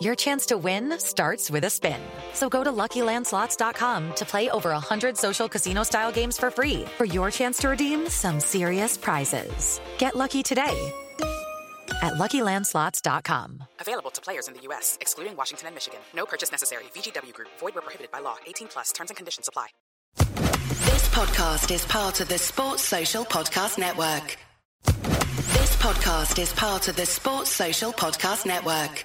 Your chance to win starts with a spin. So go to LuckyLandSlots.com to play over 100 social casino-style games for free for your chance to redeem some serious prizes. Get lucky today at LuckyLandSlots.com. Available to players in the U.S., excluding Washington and Michigan. No purchase necessary. VGW Group. Void where prohibited by law. 18 plus. Terms and conditions apply. This podcast is part of the Sports Social Podcast Network. This podcast is part of the Sports Social Podcast Network.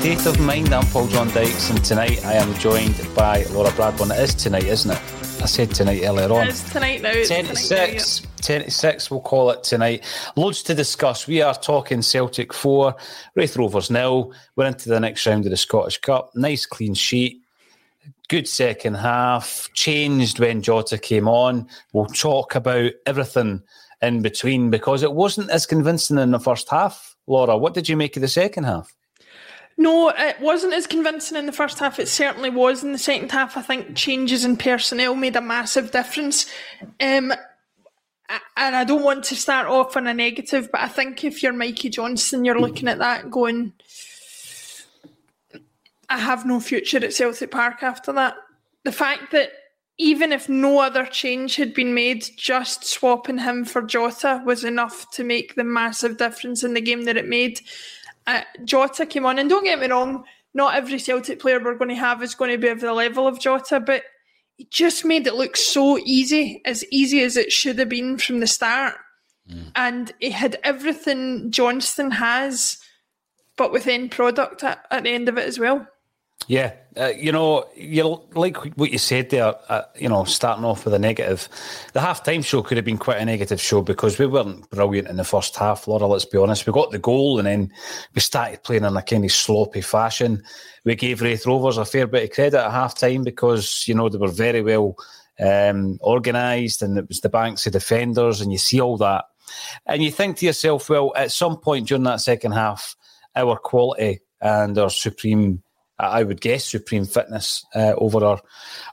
State of Mind. I'm Paul John Dykes, and tonight I am joined by Laura Bradburn. It is tonight, isn't it? I said tonight earlier on. It's tonight now. It's 10 to 6. 10 to 6, we'll call it tonight. Loads to discuss. We are talking Celtic 4, Raith Rovers nil. We're into the next round of the Scottish Cup. Nice clean sheet. Good second half. Changed when Jota came on. We'll talk about everything in between because it wasn't as convincing in the first half. Laura, what did you make of the second half? No, it wasn't as convincing in the first half. It certainly was in the second half. I think changes in personnel made a massive difference. Um, and I don't want to start off on a negative, but I think if you're Mikey Johnston, you're looking at that going, I have no future at Celtic Park after that. The fact that even if no other change had been made, just swapping him for Jota was enough to make the massive difference in the game that it made. Uh, Jota came on, and don't get me wrong, not every Celtic player we're going to have is going to be of the level of Jota, but he just made it look so easy, as easy as it should have been from the start. And he had everything Johnston has, but with end product at, at the end of it as well. Yeah, uh, you know, you like what you said there. Uh, you know, starting off with a negative. The half-time show could have been quite a negative show because we weren't brilliant in the first half. Laura, let's be honest. We got the goal and then we started playing in a kind of sloppy fashion. We gave Raith Rovers a fair bit of credit at half-time because you know they were very well um, organised and it was the banks of defenders, and you see all that, and you think to yourself, well, at some point during that second half, our quality and our supreme I would guess supreme fitness uh, over our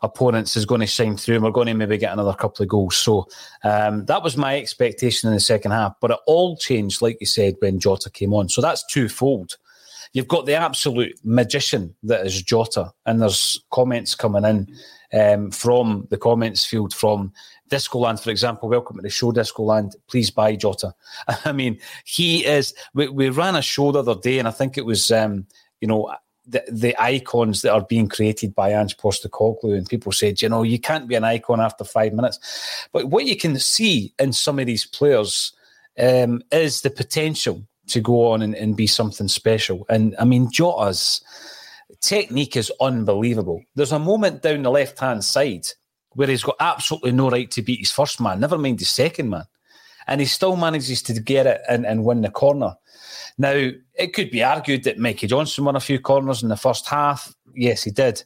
opponents is going to shine through, and we're going to maybe get another couple of goals. So um, that was my expectation in the second half. But it all changed, like you said, when Jota came on. So that's twofold. You've got the absolute magician that is Jota, and there's comments coming in um, from the comments field from Discoland, for example. Welcome to the show, Discoland. Please buy Jota. I mean, he is. We, we ran a show the other day, and I think it was, um, you know, the, the icons that are being created by Ange Postecoglou, and people said, you know, you can't be an icon after five minutes. But what you can see in some of these players um, is the potential to go on and, and be something special. And I mean, Jota's technique is unbelievable. There's a moment down the left hand side where he's got absolutely no right to beat his first man, never mind his second man. And he still manages to get it and, and win the corner. Now, it could be argued that Mikey Johnston won a few corners in the first half. Yes, he did.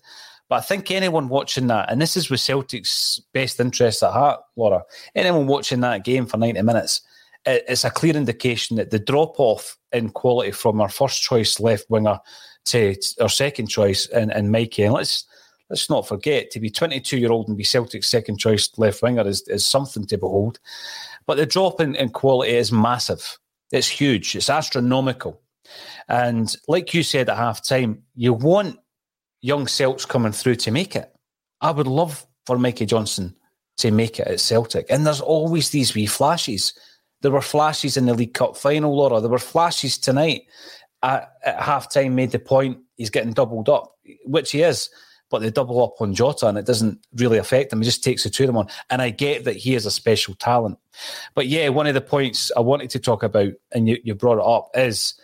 But I think anyone watching that, and this is with Celtic's best interests at heart, Laura, anyone watching that game for 90 minutes, it's a clear indication that the drop off in quality from our first choice left winger to our second choice and, and Mikey, and let's let's not forget to be 22 year old and be Celtic's second choice left winger is, is something to behold. But the drop in, in quality is massive. It's huge. It's astronomical. And like you said at half time, you want young Celts coming through to make it. I would love for Mikey Johnston to make it at Celtic. And there's always these wee flashes. There were flashes in the League Cup final, Laura. There were flashes tonight uh, at, at half time, made the point he's getting doubled up, which he is but they double up on Jota and it doesn't really affect him. He just takes the two of them on. And I get that he is a special talent. But yeah, one of the points I wanted to talk about, and you, you brought it up, is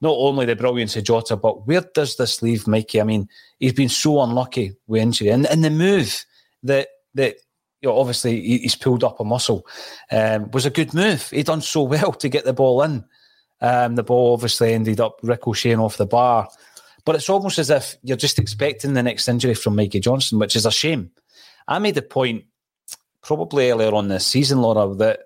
not only the brilliance of Jota, but where does this leave Mikey? I mean, he's been so unlucky with injury. And, and the move that that you know, obviously he's pulled up a muscle um, was a good move. He done so well to get the ball in. Um, the ball obviously ended up ricocheting off the bar. But it's almost as if you're just expecting the next injury from Mikey Johnston, which is a shame. I made the point probably earlier on this season, Laura, that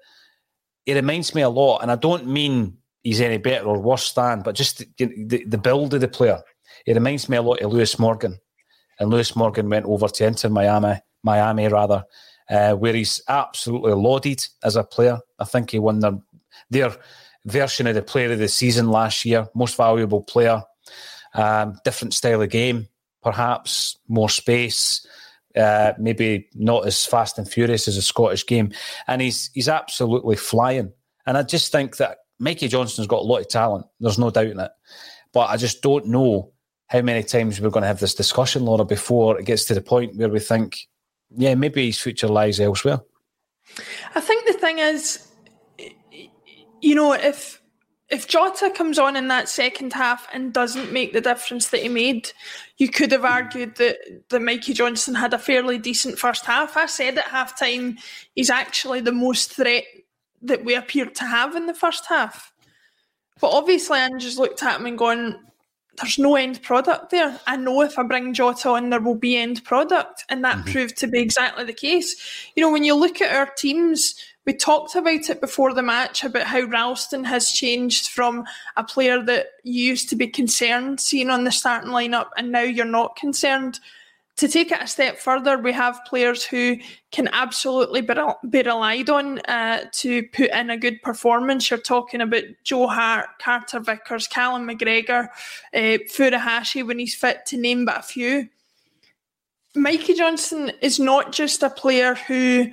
he reminds me a lot, and I don't mean he's any better or worse than, but just the, the, the build of the player. It reminds me a lot of Lewis Morgan. And Lewis Morgan went over to Inter Miami, Miami rather, uh, where he's absolutely lauded as a player. I think he won their, their version of the player of the season last year, most valuable player. Um, different style of game, perhaps more space, uh, maybe not as fast and furious as a Scottish game, and he's he's absolutely flying. And I just think that Mikey Johnston's got a lot of talent. There's no doubt in it, but I just don't know how many times we're going to have this discussion, Laura, before it gets to the point where we think, yeah, maybe his future lies elsewhere. I think the thing is, you know, if if Jota comes on in that second half and doesn't make the difference that he made, you could have argued that, that Mikey Johnston had a fairly decent first half. I said at half time he's actually the most threat that we appeared to have in the first half. But obviously, I just looked at him and gone, there's no end product there. I know if I bring Jota on, there will be end product. And that mm-hmm. proved to be exactly the case. You know, when you look at our teams, we talked about it before the match about how Ralston has changed from a player that used to be concerned seeing on the starting lineup and now you're not concerned. To take it a step further, we have players who can absolutely be, be relied on uh, to put in a good performance. You're talking about Joe Hart, Carter Vickers, Callum McGregor, uh, Furuhashi when he's fit, to name but a few. Mikey Johnston is not just a player who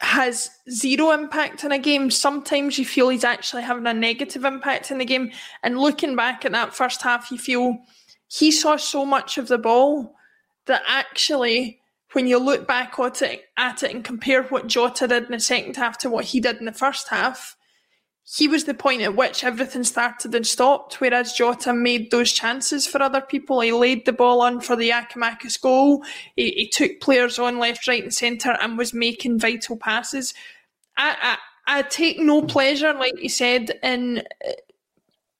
has zero impact in a game. Sometimes you feel he's actually having a negative impact in the game. And looking back at that first half, you feel he saw so much of the ball that actually, when you look back at it, at it and compare what Jota did in the second half to what he did in the first half, he was the point at which everything started and stopped, whereas Jota made those chances for other people. He laid the ball on for the Giakoumakis goal. He, he took players on left, right, and centre and was making vital passes. I, I, I take no pleasure, like you said, in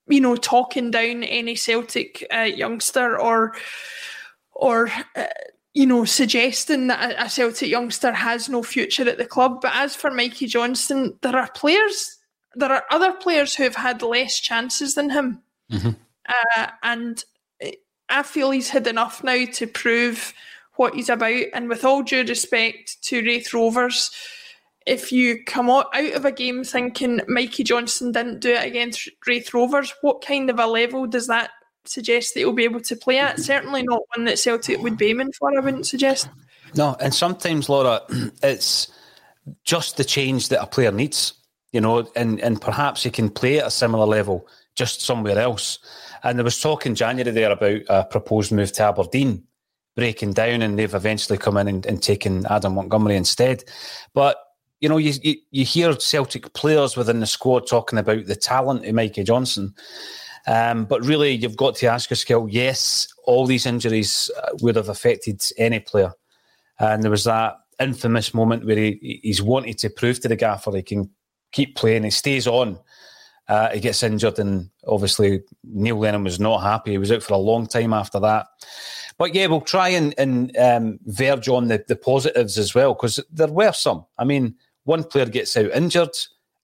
you know talking down any Celtic uh, youngster or or. Uh, you know, suggesting that a Celtic youngster has no future at the club. But as for Mikey Johnston, there are players there are other players who have had less chances than him, mm-hmm. uh, and I feel he's had enough now to prove what he's about. And with all due respect to Raith Rovers, if you come out of a game thinking Mikey Johnston didn't do it against Raith Rovers, what kind of a level does that suggest that he'll be able to play at? Certainly not one that Celtic would be aiming for, I wouldn't suggest. No, and sometimes, Laura, it's just the change that a player needs, you know, and, and perhaps he can play at a similar level just somewhere else. And there was talk in January there about a proposed move to Aberdeen breaking down, and they've eventually come in and, and taken Adam Montgomery instead. But you know, you, you, you hear Celtic players within the squad talking about the talent of Mikey Johnston. Um, but really, you've got to ask yourself, yes, all these injuries uh, would have affected any player. And there was that infamous moment where he, he's wanted to prove to the gaffer he can keep playing. He stays on. Uh, he gets injured, and obviously Neil Lennon was not happy. He was out for a long time after that. But yeah, we'll try and, and um, verge on the, the positives as well because there were some. I mean, one player gets out injured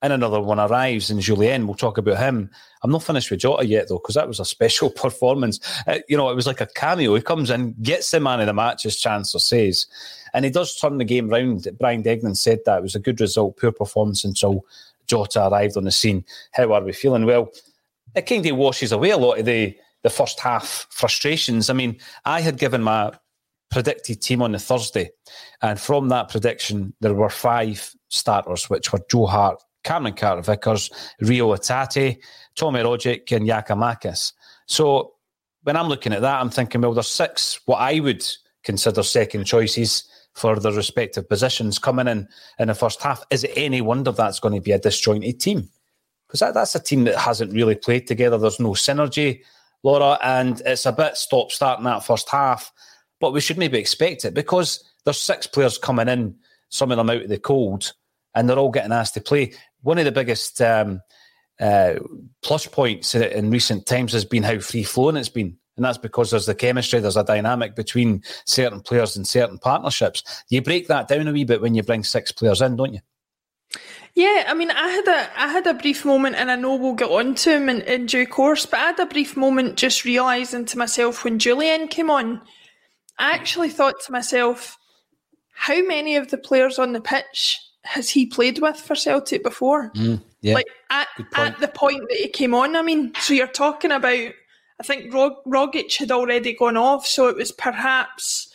and another one arrives, and Jullien, we'll talk about him. I'm not finished with Jota yet, though, because that was a special performance. Uh, you know, it was like a cameo. He comes in, gets the man of the match, as Chancellor says, and he does turn the game round. Brian Degnan said that it was a good result, poor performance until Jota arrived on the scene. How are we feeling? Well, it kind of washes away a lot of the, the first half frustrations. I mean, I had given my predicted team on the Thursday, and from that prediction, there were five starters, which were Joe Hart, Cameron Carter Vickers, Rio Hatate, Tommy Rogic, and Giakoumakis. So when I'm looking at that, I'm thinking, well, there's six what I would consider second choices for their respective positions coming in in the first half. Is it any wonder that's going to be a disjointed team? Because that, that's a team that hasn't really played together. There's no synergy, Laura, and it's a bit stop starting that first half. But we should maybe expect it because there's six players coming in, some of them out of the cold, and they're all getting asked to play one of the biggest um, uh, plus points in recent times has been how free flowing it's been. And that's because there's the chemistry, there's a dynamic between certain players and certain partnerships. You break that down a wee bit when you bring six players in, don't you? Yeah, I mean, I had a I had a brief moment, and I know we'll get on to him in, in due course. But I had a brief moment just realising to myself when Jullien came on, I actually thought to myself, how many of the players on the pitch has he played with for Celtic before? Mm, yeah. Like at, at the point that he came on, I mean, so you're talking about, I think Rog- Rogic had already gone off, so it was perhaps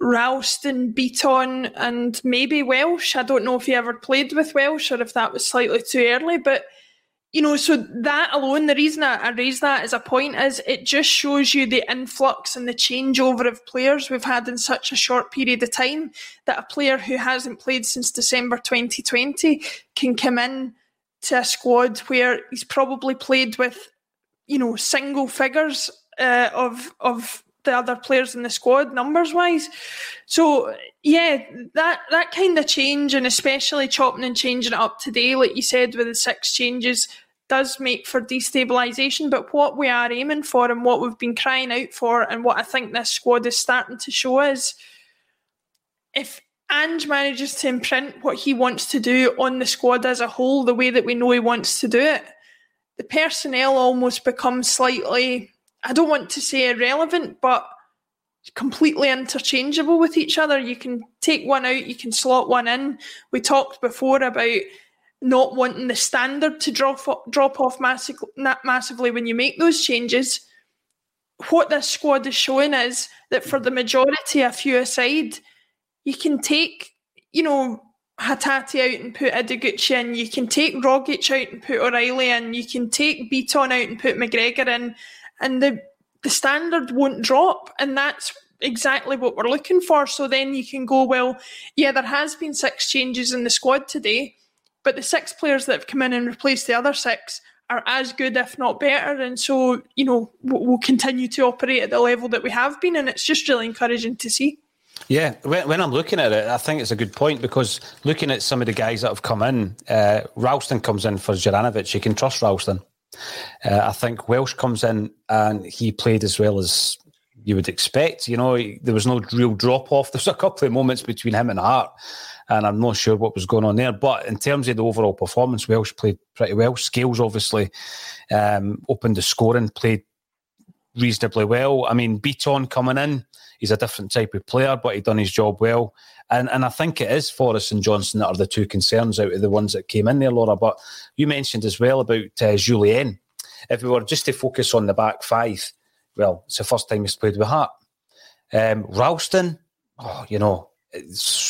Ralston, Bitton, and maybe Welsh. I don't know if he ever played with Welsh or if that was slightly too early, but you know, so that alone, the reason I, I raise that as a point is it just shows you the influx and the changeover of players we've had in such a short period of time that a player who hasn't played since December 2020 can come in to a squad where he's probably played with, you know, single figures uh, of of the other players in the squad numbers wise. So yeah, that that kind of change and especially chopping and changing it up today, like you said, with the six changes, does make for destabilisation. But what we are aiming for and what we've been crying out for, and what I think this squad is starting to show is if Ange manages to imprint what he wants to do on the squad as a whole, the way that we know he wants to do it, the personnel almost becomes slightly, I don't want to say irrelevant, but completely interchangeable with each other. You can take one out, you can slot one in. We talked before about not wanting the standard to drop drop off massive, massively when you make those changes. What this squad is showing is that for the majority, a few aside, you can take, you know, Hatate out and put Ideguchi in. You can take Rogic out and put O'Reilly in. You can take Bitton out and put McGregor in, and the the standard won't drop, and that's exactly what we're looking for. So then you can go, well, yeah, there has been six changes in the squad today but the six players that have come in and replaced the other six are as good, if not better. And so, you know, we'll continue to operate at the level that we have been. And it's just really encouraging to see. Yeah, when, I'm looking at it, I think it's a good point because looking at some of the guys that have come in, uh, Ralston comes in for Juranovic. You can trust Ralston. Uh, I think Welsh comes in and he played as well as you would expect. You know, there was no real drop off. There's a couple of moments between him and Hart and I'm not sure what was going on there. But in terms of the overall performance, Welsh played pretty well. Scales obviously um, opened the scoring, played reasonably well. I mean, Bitton coming in, he's a different type of player, but he done his job well. And and I think it is Forrest and Johnston that are the two concerns out of the ones that came in there, Laura. But you mentioned as well about uh, Jullien. If we were just to focus on the back five, well, it's the first time he's played with Hart. Um, Ralston, oh, you know,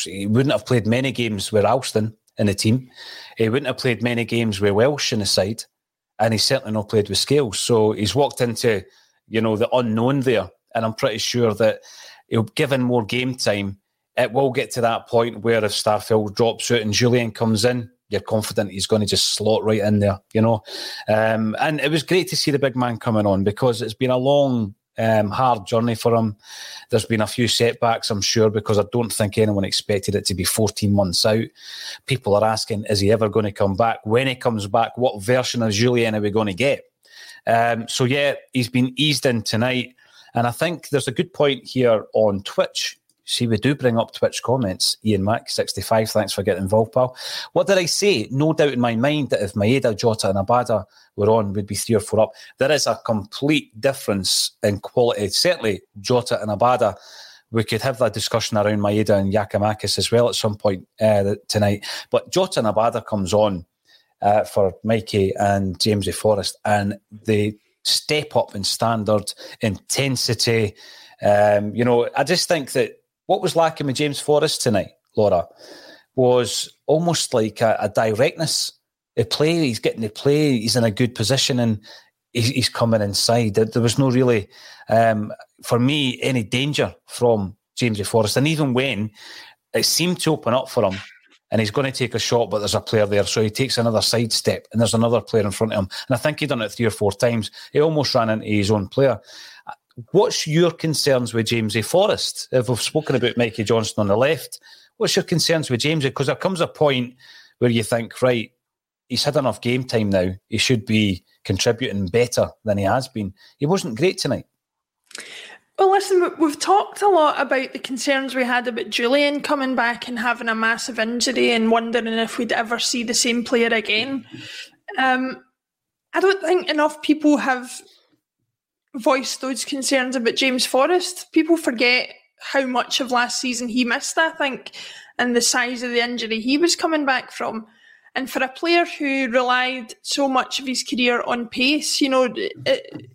he wouldn't have played many games with Ralston in the team. He wouldn't have played many games with Welsh in the side, and he's certainly not played with Scales. So he's walked into, you know, the unknown there, and I'm pretty sure that he'll given more game time. It will get to that point where if Starfelt drops out and Jullien comes in, you're confident he's going to just slot right in there, you know. Um, and it was great to see the big man coming on because it's been a long um, hard journey for him. There's been a few setbacks, I'm sure, because I don't think anyone expected it to be 14 months out. People are asking, is he ever going to come back? When he comes back, what version of Jullien are we going to get? Um, so, yeah, he's been eased in tonight. And I think there's a good point here on Twitch See, we do bring up Twitch comments. Ian Mack, 65, thanks for getting involved, pal. What did I say? No doubt in my mind that if Maeda, Jota, and Abada were on, we'd be three or four up. There is a complete difference in quality. Certainly, Jota and Abada. We could have that discussion around Maeda and Giakoumakis as well at some point uh, tonight. But Jota and Abada comes on uh, for Mikey and James Forrest, and the step up in standard, intensity. Um, you know, I just think that what was lacking with James Forrest tonight, Laura, was almost like a, a directness. The play, he's getting the play, he's in a good position, and he's, he's coming inside. There, there, was no really, um, for me, any danger from James Forrest. And even when it seemed to open up for him, and he's going to take a shot, but there's a player there. So he takes another side step, and there's another player in front of him. And I think he done it three or four times. He almost ran into his own player. What's your concerns with James A. Forrest? If we've spoken about Mikey Johnston on the left, what's your concerns with James? Because there comes a point where you think, right, he's had enough game time now. He should be contributing better than he has been. He wasn't great tonight. Well, listen, we've talked a lot about the concerns we had about Jullien coming back and having a massive injury and wondering if we'd ever see the same player again. Um, I don't think enough people have voiced those concerns about James Forrest. People forget how much of last season he missed, I think, and the size of the injury he was coming back from. And for a player who relied so much of his career on pace, you know, it,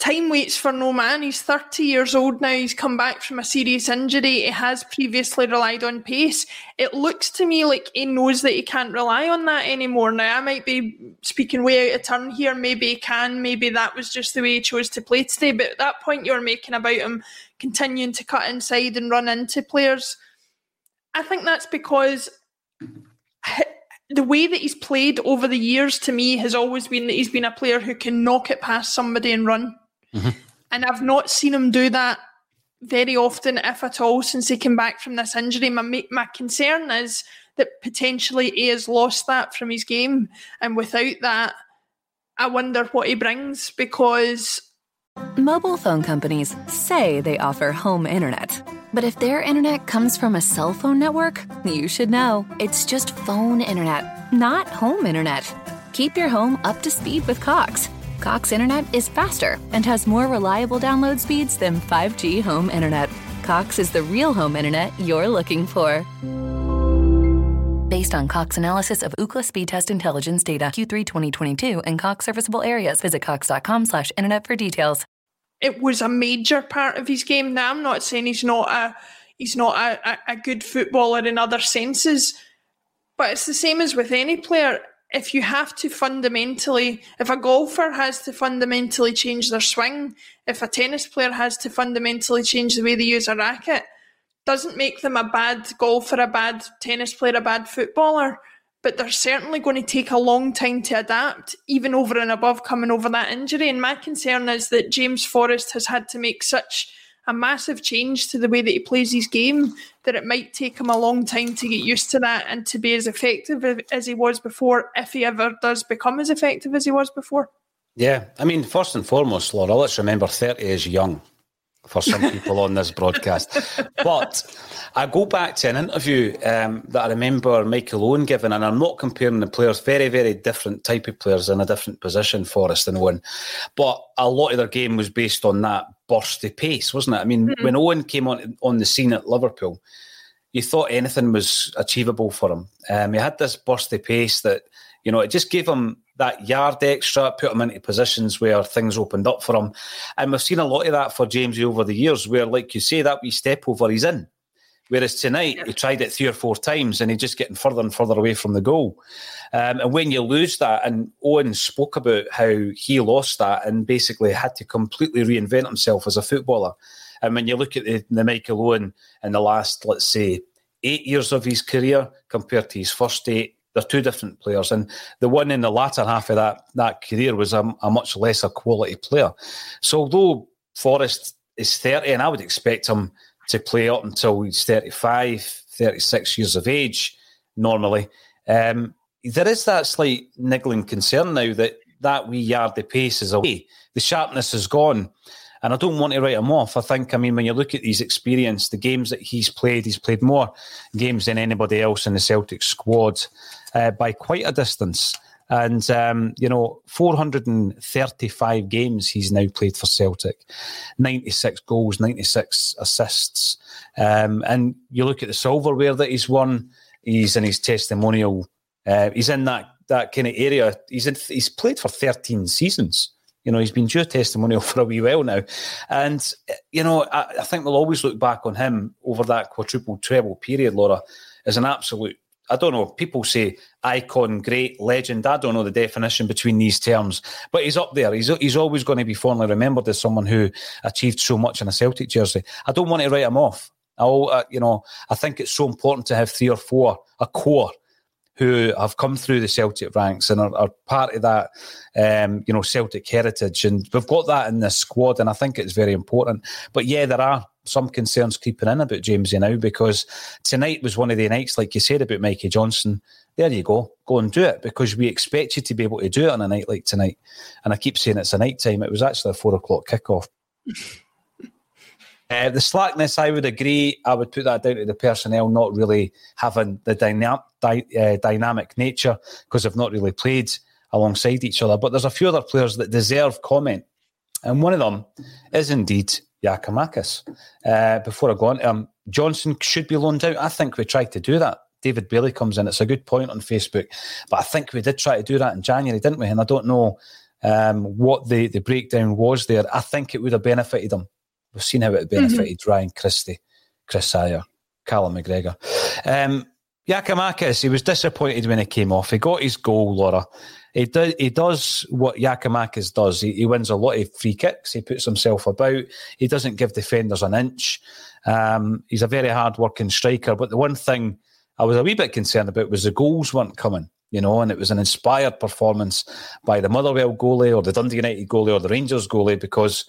time waits for no man. He's 30 years old now. He's come back from a serious injury. He has previously relied on pace. It looks to me like he knows that he can't rely on that anymore. Now, I might be speaking way out of turn here. Maybe he can. Maybe that was just the way he chose to play today. But that point you're making about him continuing to cut inside and run into players, I think that's because the way that he's played over the years to me has always been that he's been a player who can knock it past somebody and run. Mm-hmm. And I've not seen him do that very often, if at all, since he came back from this injury. My my concern is that potentially he has lost that from his game, and without that, I wonder what he brings because. Mobile phone companies say they offer home internet. But if their internet comes from a cell phone network, you should know it's just phone internet, not home internet. Keep your home up to speed with Cox. Cox Internet is faster and has more reliable download speeds than 5G home internet. Cox is the real home internet you're looking for. Based on Cox analysis of Ookla speed test intelligence data Q3 2022 and Cox serviceable areas, visit Cox.com/slash/internet for details. It was a major part of his game. Now I'm not saying he's not a he's not a, a, a good footballer in other senses, but it's the same as with any player if you have to fundamentally, if a golfer has to fundamentally change their swing, if a tennis player has to fundamentally change the way they use a racket, doesn't make them a bad golfer, a bad tennis player, a bad footballer. But they're certainly going to take a long time to adapt, even over and above coming over that injury. And my concern is that James Forrest has had to make such a massive change to the way that he plays his game that it might take him a long time to get used to that and to be as effective as he was before, if he ever does become as effective as he was before. Yeah, I mean, first and foremost, Laura, let's remember 30 is young. for some people on this broadcast. But I go back to an interview um, that I remember Michael Owen giving, and I'm not comparing the players, very, very different type of players in a different position, Forrest and Owen. But a lot of their game was based on that bursty pace, wasn't it? I mean, mm-hmm. when Owen came on on the scene at Liverpool, you thought anything was achievable for him. Um, he had this bursty pace that, you know, it just gave him that yard extra, put him into positions where things opened up for him. And we've seen a lot of that for Jamesy over the years, where, like you say, that wee step over, he's in. Whereas tonight, yeah. he tried it three or four times and he's just getting further and further away from the goal. Um, and when you lose that, and Owen spoke about how he lost that and basically had to completely reinvent himself as a footballer. And when you look at the, the Michael Owen in the last, let's say, eight years of his career compared to his first eight, they're two different players, and the one in the latter half of that that career was a, a much lesser quality player. So although Forrest is thirty, and I would expect him to play up until he's 35, 36 years of age normally. Um, there is that slight niggling concern now that that wee yard the pace is away. The sharpness is gone. And I don't want to write him off. I think, I mean, when you look at his experience, the games that he's played, he's played more games than anybody else in the Celtic squad uh, by quite a distance. And, um, you know, 435 games he's now played for Celtic, 96 goals, 96 assists. Um, and you look at the silverware that he's won, he's in his testimonial, uh, he's in that, that kind of area. He's, in, he's played for 13 seasons. You know, he's been due a testimonial for a wee while now. And, you know, I, I, think we'll always look back on him over that quadruple treble period, Laura, as an absolute I don't know. People say icon, great, legend. I don't know the definition between these terms, but he's up there. He's he's always going to be fondly remembered as someone who achieved so much in a Celtic jersey. I don't want to write him off. I, uh, you know, I think it's so important to have three or four, a core who have come through the Celtic ranks and are, are part of that, um, you know, Celtic heritage. And we've got that in this squad, and I think it's very important. But yeah, there are some concerns creeping in about Jamesy now because tonight was one of the nights, like you said about Mikey Johnston. There you go, go and do it because we expect you to be able to do it on a night like tonight. And I keep saying it's a night time. It was actually a four o'clock kickoff. Uh, the slackness, I would agree. I would put that down to the personnel not really having the dyna- dy- uh, dynamic nature because they've not really played alongside each other. But there's a few other players that deserve comment. And one of them is indeed Giakoumakis. Uh, before I go on, um, Johnston should be loaned out. I think we tried to do that. David Bailey comes in. It's a good point on Facebook. But I think we did try to do that in January, didn't we? And I don't know um, what the, the breakdown was there. I think it would have benefited them. We've seen how it mm-hmm. benefited mm-hmm. Ryan Christie, Chris Ajer, Callum McGregor. Um, Giakoumakis, he was disappointed when he came off. He got his goal, Laura. He, do, he does what Giakoumakis does. He, he, wins a lot of free kicks. He puts himself about. He doesn't give defenders an inch. Um, he's a very hard working striker. But the one thing I was a wee bit concerned about was the goals weren't coming, you know, and it was an inspired performance by the Motherwell goalie or the Dundee United goalie or the Rangers goalie because,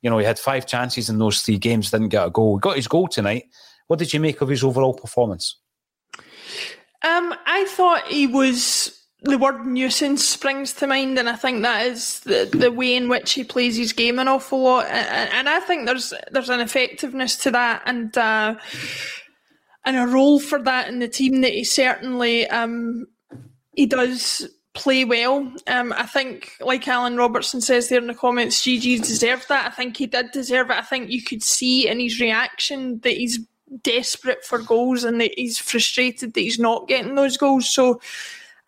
you know, he had five chances in those three games, didn't get a goal. He got his goal tonight. What did you make of his overall performance? Um, I thought he was the word nuisance springs to mind, and I think that is the, the way in which he plays his game an awful lot. And, and I think there's there's an effectiveness to that, and uh, and a role for that in the team that he certainly um, he does play well. Um, I think, like Alan Robertson says there in the comments, GG deserved that. I think he did deserve it. I think you could see in his reaction that he's desperate for goals and that he's frustrated that he's not getting those goals. So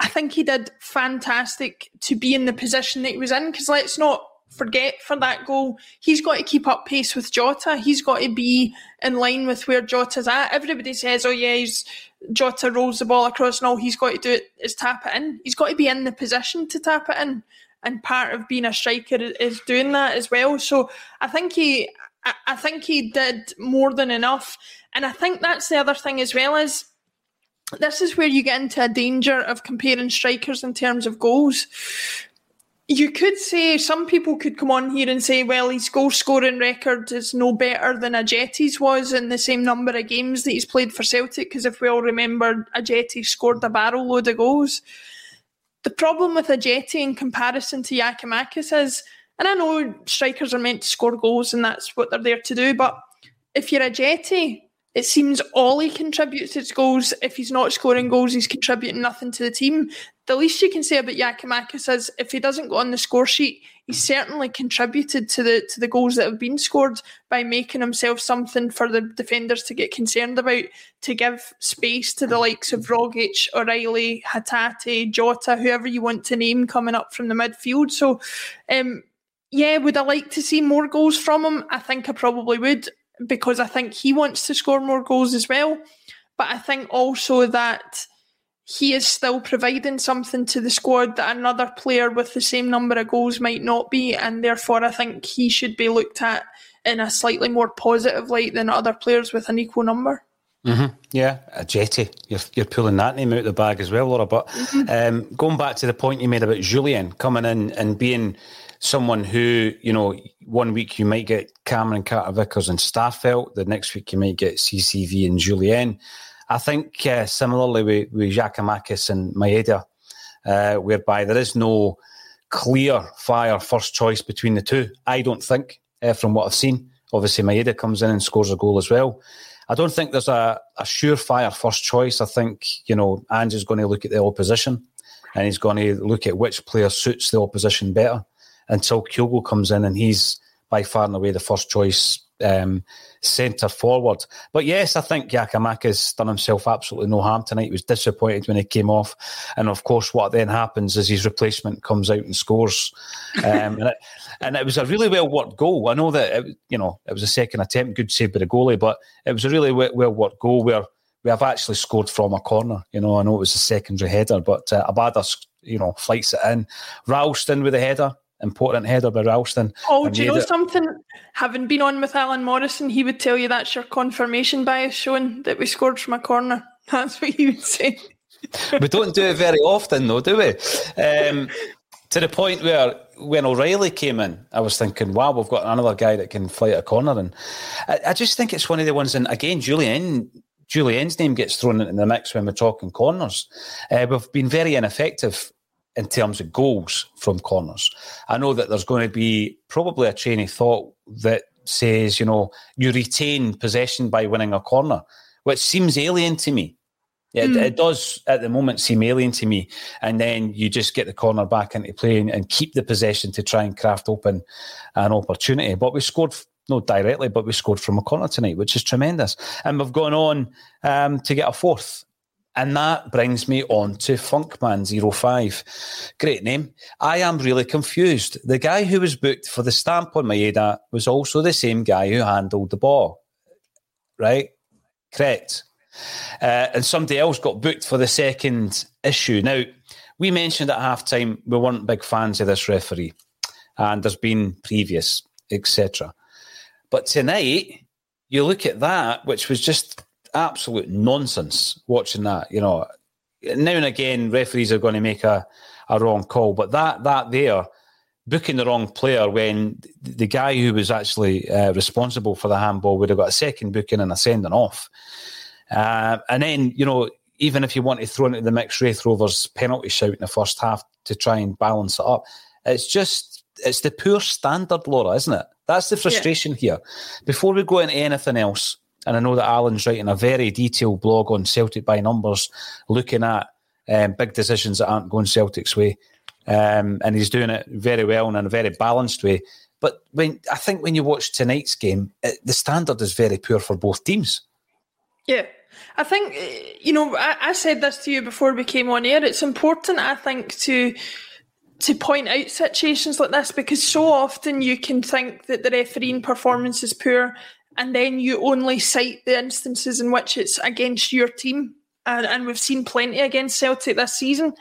I think he did fantastic to be in the position that he was in because let's not forget for that goal, he's got to keep up pace with Jota. He's got to be in line with where Jota's at. Everybody says, oh, yeah, he's, Jota rolls the ball across. and all he's got to do is tap it in. He's got to be in the position to tap it in. And part of being a striker is doing that as well. So I think he, I think he did more than enough. And I think that's the other thing as well is this is where you get into a danger of comparing strikers in terms of goals. You could say some people could come on here and say, well, his goal scoring record is no better than Ajeti's was in the same number of games that he's played for Celtic. Because if we all remember, Ajeti scored a barrel load of goals. The problem with Ajeti in comparison to Giakoumakis is And I know strikers are meant to score goals and that's what they're there to do, but if you're Ajeti, it seems all he contributes is goals. If he's not scoring goals, he's contributing nothing to the team. The least you can say about Giakoumakis is if he doesn't go on the score sheet, he's certainly contributed to the to the goals that have been scored by making himself something for the defenders to get concerned about, to give space to the likes of Rogic, O'Reilly, Hatate, Jota, whoever you want to name coming up from the midfield. So um, yeah, would I like to see more goals from him? I think I probably would because I think he wants to score more goals as well. But I think also that he is still providing something to the squad that another player with the same number of goals might not be. And therefore, I think he should be looked at in a slightly more positive light than other players with an equal number. Mm-hmm. Yeah, Ajeti. You're, you're pulling that name out of the bag as well, Laura. But mm-hmm. um, going back to the point you made about Jullien coming in and being someone who, you know, one week you might get Cameron Carter Vickers and Starfelt, the next week you might get CCV and Jullien. I think uh, similarly with, with Giakoumakis and Maeda, uh, whereby there is no clear fire first choice between the two. I don't think, uh, from what I've seen. Obviously, Maeda comes in and scores a goal as well. I don't think there's a, a surefire first choice. I think, you know, Ange is going to look at the opposition and he's going to look at which player suits the opposition better until Kyogo comes in and he's by far and away the first choice um, centre forward. But yes, I think Giakoumakis done himself absolutely no harm tonight. He was disappointed when he came off. And of course, what then happens is his replacement comes out and scores. Um, and, it, and, it, was a really well worked goal. I know that, it, you know, it was a second attempt, good save by the goalie, but it was a really well worked goal where we have actually scored from a corner. You know, I know it was a secondary header, but uh, Abada, you know, flights it in. Ralston with a header important header by Ralston. Oh, do you know it... something? Having been on with Alan Morrison, he would tell you that's your confirmation bias showing that we scored from a corner. That's what he would say. we don't do it very often, though, do we? Um, to the point where when O'Reilly came in, I was thinking, wow, we've got another guy that can fly at a corner. And I, I just think it's one of the ones, and again, Jullien. Jullien's name gets thrown into the mix when we're talking corners. Uh, we've been very ineffective in terms of goals from corners. I know that there's going to be probably a train of thought that says, you know, you retain possession by winning a corner, which seems alien to me. It, mm. it does at the moment seem alien to me. And then you just get the corner back into play and, and keep the possession to try and craft open an opportunity. But we scored not directly, but we scored from a corner tonight, which is tremendous. And we've gone on um, to get a fourth. And that brings me on to Funkman05. Great name. I am really confused. The guy who was booked for the stamp on Maeda was also the same guy who handled the ball. Right? Correct. Uh, and somebody else got booked for the second issue. Now, we mentioned at halftime we weren't big fans of this referee, and there's been previous, etc. But tonight, you look at that, which was just absolute nonsense watching that. You know, now and again, referees are going to make a, a wrong call, but that that there booking the wrong player when the guy who was actually uh, responsible for the handball would have got a second booking and a sending off. Uh, and then, you know, even if you want to throw into the mix Raith Rovers penalty shout in the first half to try and balance it up, it's just, it's the poor standard, Laura, isn't it? That's the frustration yeah. here. Before we go into anything else, and I know that Alan's writing a very detailed blog on Celtic by numbers, looking at um, big decisions that aren't going Celtic's way. Um, and he's doing it very well and in a very balanced way. But when I think when you watch tonight's game, it, the standard is very poor for both teams. Yeah. I think, you know, I, I said this to you before we came on air. It's important, I think, to to point out situations like this because so often you can think that the refereeing performance is poor and then you only cite the instances in which it's against your team. And, and we've seen plenty against Celtic this season.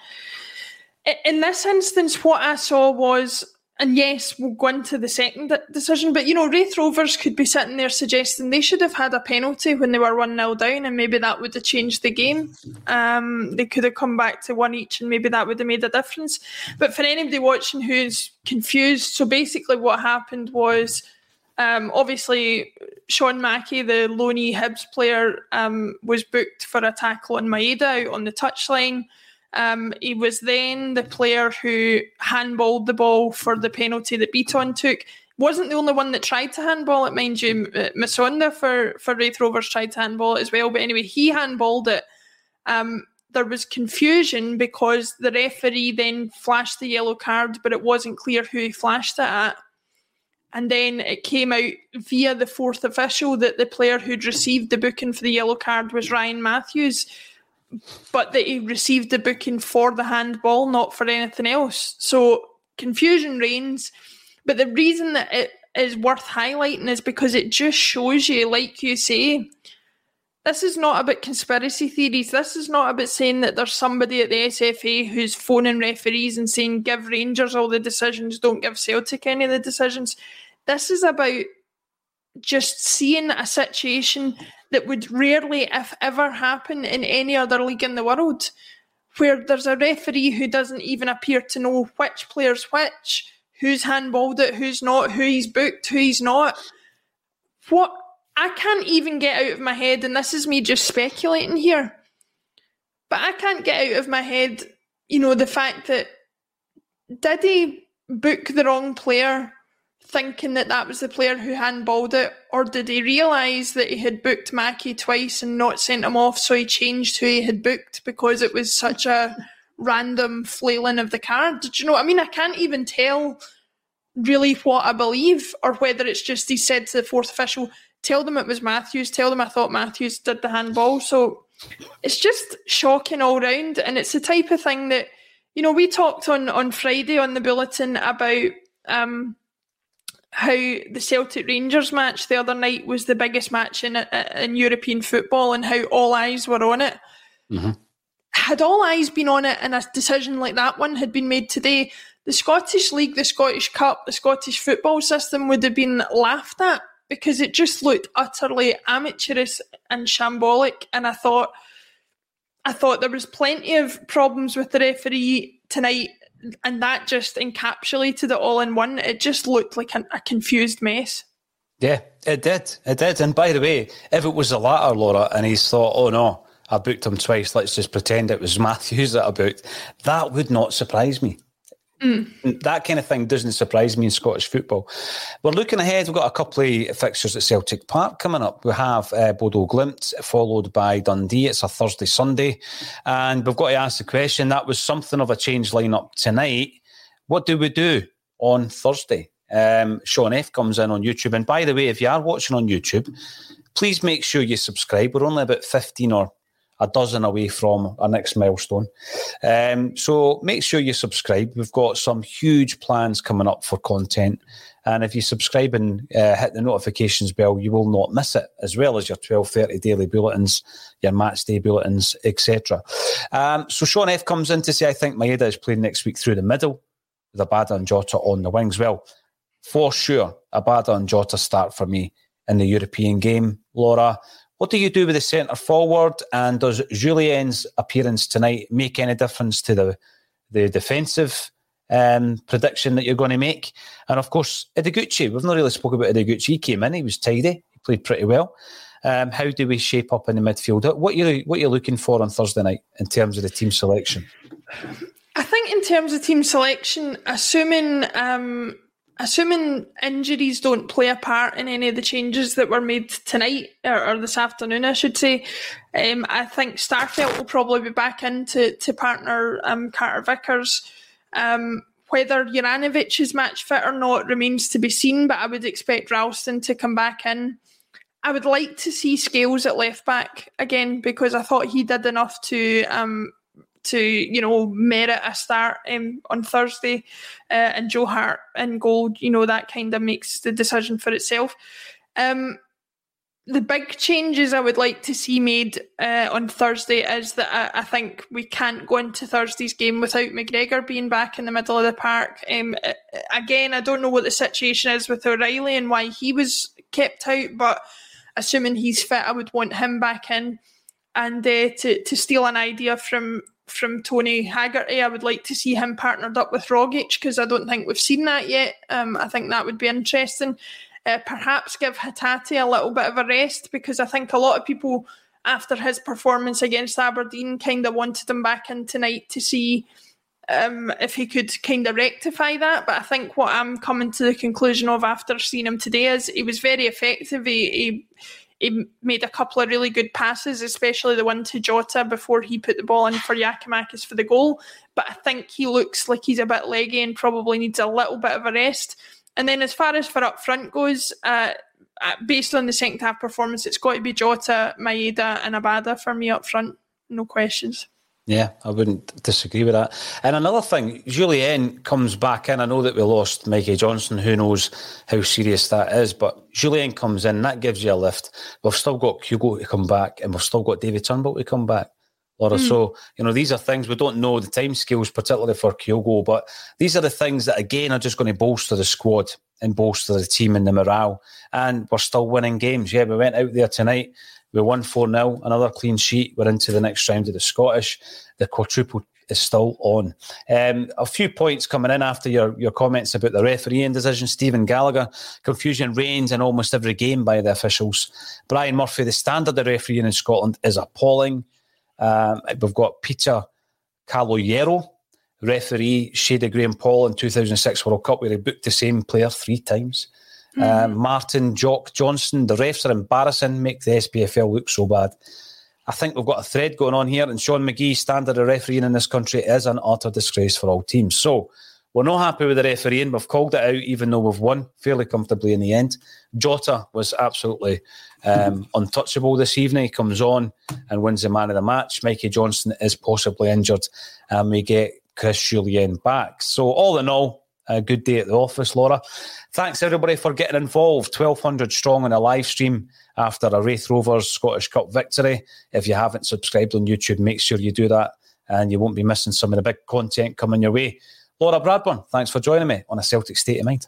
In this instance, what I saw was, and yes, we'll go into the second decision, but you know, Raith Rovers could be sitting there suggesting they should have had a penalty when they were 1 0 down, and maybe that would have changed the game. Um, they could have come back to one each, and maybe that would have made a difference. But for anybody watching who's confused, so basically what happened was um, obviously, Sean Mackie, the Loney Hibs player, um, was booked for a tackle on Maeda out on the touchline. Um, he was then the player who handballed the ball for the penalty that Bitton took. Wasn't the only one that tried to handball it, mind you. Musonda for, for Raith Rovers tried to handball it as well. But anyway, he handballed it. Um, there was confusion because the referee then flashed the yellow card, but it wasn't clear who he flashed it at. And then it came out via the fourth official that the player who'd received the booking for the yellow card was Ryan Matthews, but that he received the booking for the handball, not for anything else. So confusion reigns. But the reason that it is worth highlighting is because it just shows you, like you say, this is not about conspiracy theories. This is not about saying that there's somebody at the SFA who's phoning referees and saying, give Rangers all the decisions, don't give Celtic any of the decisions. This is about just seeing a situation that would rarely, if ever, happen in any other league in the world, where there's a referee who doesn't even appear to know which player's which, who's handballed it, who's not, who he's booked, who he's not. What I can't even get out of my head, and this is me just speculating here, but I can't get out of my head, you know, the fact that did he book the wrong player thinking that that was the player who handballed it, or did he realise that he had booked Mackie twice and not sent him off, so he changed who he had booked because it was such a random flailing of the card? Do you know what I mean? I can't even tell really what I believe, or whether it's just he said to the fourth official, tell them it was Matthews, tell them I thought Matthews did the handball. So it's just shocking all round. And it's the type of thing that, you know, we talked on, on Friday on the bulletin about um, how the Celtic Rangers match the other night was the biggest match in, in European football and how all eyes were on it. Mm-hmm. Had all eyes been on it and a decision like that one had been made today, the Scottish League, the Scottish Cup, the Scottish football system would have been laughed at because it just looked utterly amateurish and shambolic. And I thought, I thought there was plenty of problems with the referee tonight, and that just encapsulated it all in one. It just looked like an, a confused mess. Yeah, it did. It did. And by the way, if it was the latter, Laura, and he's thought, oh no, I booked him twice, let's just pretend it was Matthews that I booked, that would not surprise me. Mm. That kind of thing doesn't surprise me in Scottish football. We're looking ahead. We've got a couple of fixtures at Celtic Park coming up. We have uh, Bodo Glimt followed by Dundee. It's a Thursday, Sunday. And we've got to ask the question that was something of a change lineup tonight. What do we do on Thursday? Um, Sean F comes in on YouTube. And by the way, if you are watching on YouTube, please make sure you subscribe. We're only about 15 or a dozen away from our next milestone. Um, so make sure you subscribe. We've got some huge plans coming up for content. And if you subscribe and uh, hit the notifications bell, you will not miss it, as well as your 12.30 daily bulletins, your match day bulletins, etc. Um, so Sean F comes in to say, I think Maeda is playing next week through the middle with Abada and Jota on the wings. Well, for sure, Abada and Jota start for me in the European game. Laura, what do you do with the centre forward? And does Jullien's appearance tonight make any difference to the the defensive um, prediction that you're going to make? And of course, Ideguchi. We've not really spoken about Ideguchi. He came in, he was tidy, he played pretty well. Um, how do we shape up in the midfield? What you what you're looking for on Thursday night in terms of the team selection? I think in terms of team selection, assuming um, assuming injuries don't play a part in any of the changes that were made tonight or, or this afternoon, I should say, um, I think Starfelt will probably be back in to, to partner um, Carter Vickers. Um, whether Juranovic is match fit or not remains to be seen, but I would expect Ralston to come back in. I would like to see Scales at left back again because I thought he did enough to um, to you know merit a start um, on Thursday, uh, and Joe Hart in goal. You know that kind of makes the decision for itself. Um, the big changes I would like to see made uh, on Thursday is that I, I, think we can't go into Thursday's game without McGregor being back in the middle of the park. Um, again, I don't know what the situation is with O'Reilly and why he was kept out, but assuming he's fit, I would want him back in. And uh, to to steal an idea from from Tony Haggerty. I would like to see him partnered up with Rogic because I don't think we've seen that yet. Um, I think that would be interesting. Uh, perhaps give Hatate a little bit of a rest because I think a lot of people after his performance against Aberdeen, kind of wanted him back in tonight to see um, if he could kind of rectify that. But I think what I'm coming to the conclusion of after seeing him today is he was very effective. He, he, he made a couple of really good passes, especially the one to Jota before he put the ball in for Giakoumakis for the goal. But I think he looks like he's a bit leggy and probably needs a little bit of a rest. And then as far as for up front goes, uh, uh based on the second half performance, it's got to be Jota, Maeda, and Abada for me up front. No questions. Yeah, I wouldn't disagree with that. And another thing, Jullien comes back in. I know that we lost Mikey Johnston. Who knows how serious that is? But Jullien comes in. That gives you a lift. We've still got Kyogo to come back, and we've still got David Turnbull to come back. Laura. Mm. So, you know, these are things we don't know the time scales, particularly for Kyogo, but these are the things that, again, are just going to bolster the squad and bolster the team and the morale. And we're still winning games. Yeah, we went out there tonight we won 4 0, another clean sheet. We're into the next round of the Scottish. The quadruple is still on. Um, a few points coming in after your, your comments about the refereeing decision. Stephen Gallagher, confusion reigns in almost every game by the officials. Brian Murphy, the standard of refereeing in Scotland is appalling. Um, we've got Peter Caloyero, referee, Shada Graham Poll in 2006 World Cup, where he booked the same player three times. Mm. Martin Jock Johnson, the refs are embarrassing, make the SPFL look so bad. I think we've got a thread going on here, and Sean McGee, standard of refereeing in this country, is an utter disgrace for all teams. So we're not happy with the refereeing. We've called it out, even though we've won fairly comfortably in the end. Jota was absolutely um, untouchable this evening. He comes on and wins the man of the match. Mikey Johnston is possibly injured, and we get Chris Jullien back. So all in all, a good day at the office, Laura. Thanks everybody for getting involved. 1200 strong on a live stream after a Raith Rovers Scottish Cup victory. If you haven't subscribed on YouTube, make sure you do that and you won't be missing some of the big content coming your way. Laura Bradburn, thanks for joining me on a Celtic State of Mind.